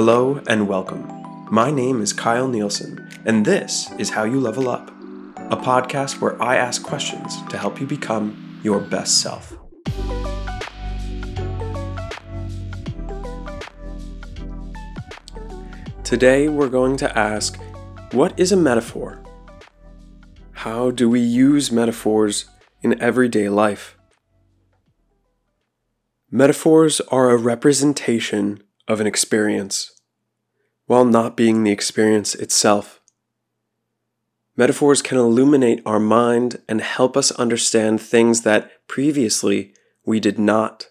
Hello and welcome. My name is Kyle Nielsen, and this is How You Level Up, a podcast where I ask questions to help you become your best self. Today, we're going to ask what is a metaphor? How do we use metaphors in everyday life? Metaphors are a representation of an experience, while not being the experience itself. Metaphors can illuminate our mind and help us understand things that previously we did not.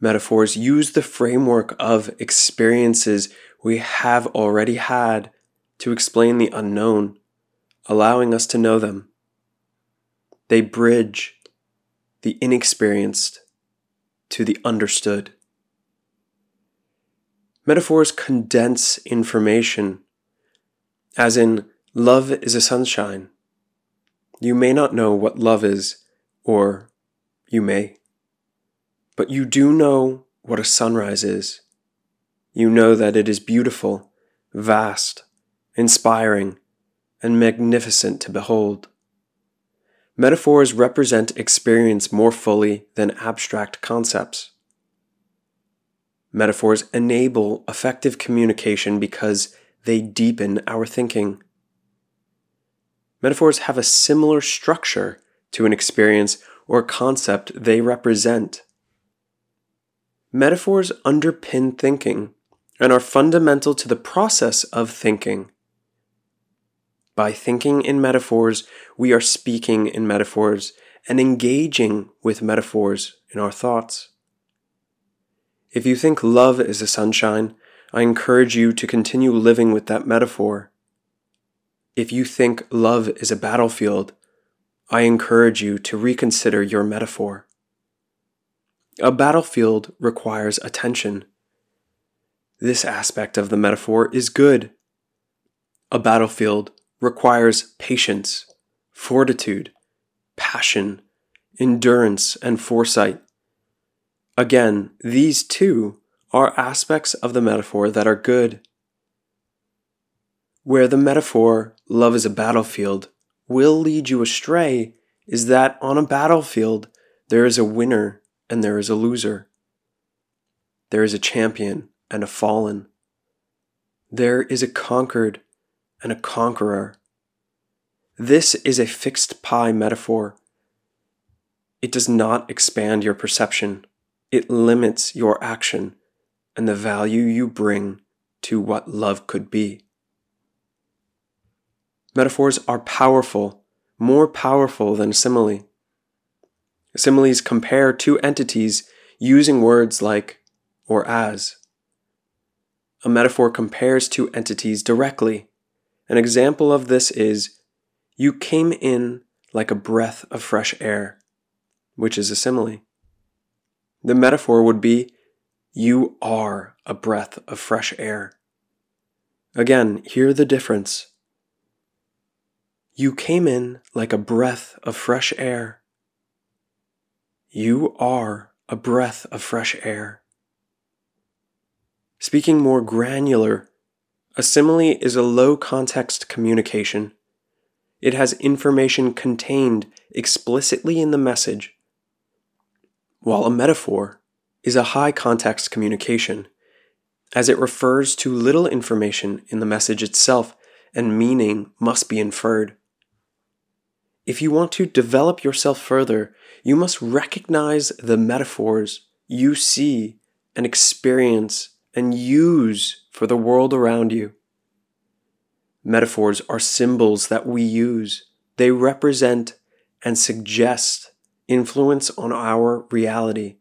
Metaphors use the framework of experiences we have already had to explain the unknown, allowing us to know them. They bridge the inexperienced to the understood. Metaphors condense information, as in, love is a sunshine. You may not know what love is, or you may. But you do know what a sunrise is. You know that it is beautiful, vast, inspiring, and magnificent to behold. Metaphors represent experience more fully than abstract concepts. Metaphors enable effective communication because they deepen our thinking. Metaphors have a similar structure to an experience or concept they represent. Metaphors underpin thinking and are fundamental to the process of thinking. By thinking in metaphors, we are speaking in metaphors and engaging with metaphors in our thoughts. If you think love is a sunshine, I encourage you to continue living with that metaphor. If you think love is a battlefield, I encourage you to reconsider your metaphor. A battlefield requires attention. This aspect of the metaphor is good. A battlefield requires patience, fortitude, passion, endurance, and foresight. Again, these two are aspects of the metaphor that are good. Where the metaphor, love is a battlefield, will lead you astray is that on a battlefield there is a winner and there is a loser. There is a champion and a fallen. There is a conquered and a conqueror. This is a fixed pie metaphor. It does not expand your perception it limits your action and the value you bring to what love could be. Metaphors are powerful, more powerful than simile. Similes compare two entities using words like or as. A metaphor compares two entities directly. An example of this is you came in like a breath of fresh air, which is a simile. The metaphor would be you are a breath of fresh air. Again, hear the difference. You came in like a breath of fresh air. You are a breath of fresh air. Speaking more granular, a simile is a low context communication. It has information contained explicitly in the message while a metaphor is a high context communication, as it refers to little information in the message itself and meaning must be inferred. If you want to develop yourself further, you must recognize the metaphors you see and experience and use for the world around you. Metaphors are symbols that we use. They represent and suggest influence on our reality.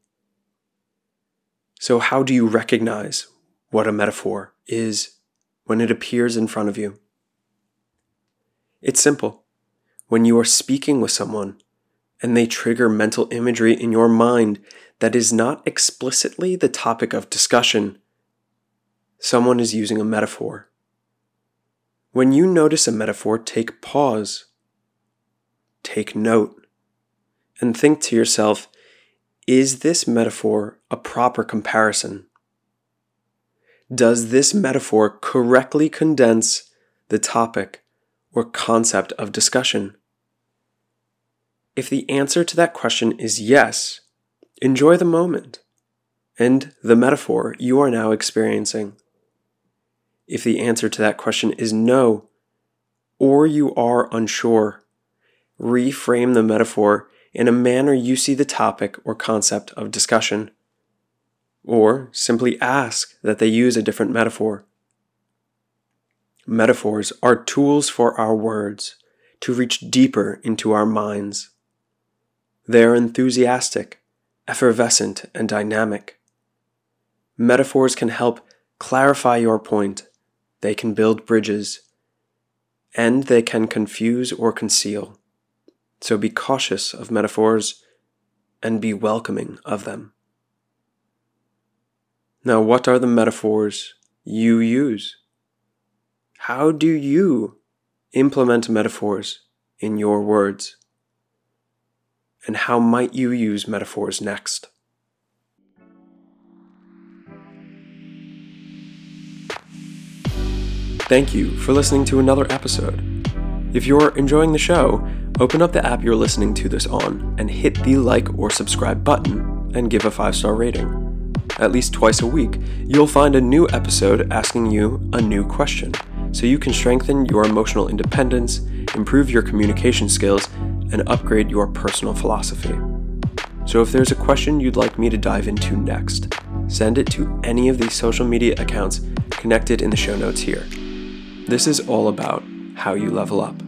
So, how do you recognize what a metaphor is when it appears in front of you? It's simple. When you are speaking with someone and they trigger mental imagery in your mind that is not explicitly the topic of discussion, someone is using a metaphor. When you notice a metaphor, take pause. Take note and think to yourself, is this metaphor a proper comparison? Does this metaphor correctly condense the topic or concept of discussion? If the answer to that question is yes, enjoy the moment and the metaphor you are now experiencing. If the answer to that question is no, or you are unsure, reframe the metaphor in a manner you see the topic or concept of discussion. Or simply ask that they use a different metaphor. Metaphors are tools for our words to reach deeper into our minds. They are enthusiastic, effervescent, and dynamic. Metaphors can help clarify your point, they can build bridges, and they can confuse or conceal. So be cautious of metaphors and be welcoming of them. Now, what are the metaphors you use? How do you implement metaphors in your words? And how might you use metaphors next? Thank you for listening to another episode. If you're enjoying the show, open up the app you're listening to this on and hit the like or subscribe button and give a five star rating. At least twice a week, you'll find a new episode asking you a new question so you can strengthen your emotional independence, improve your communication skills, and upgrade your personal philosophy. So if there's a question you'd like me to dive into next, send it to any of these social media accounts connected in the show notes here. This is all about how you level up.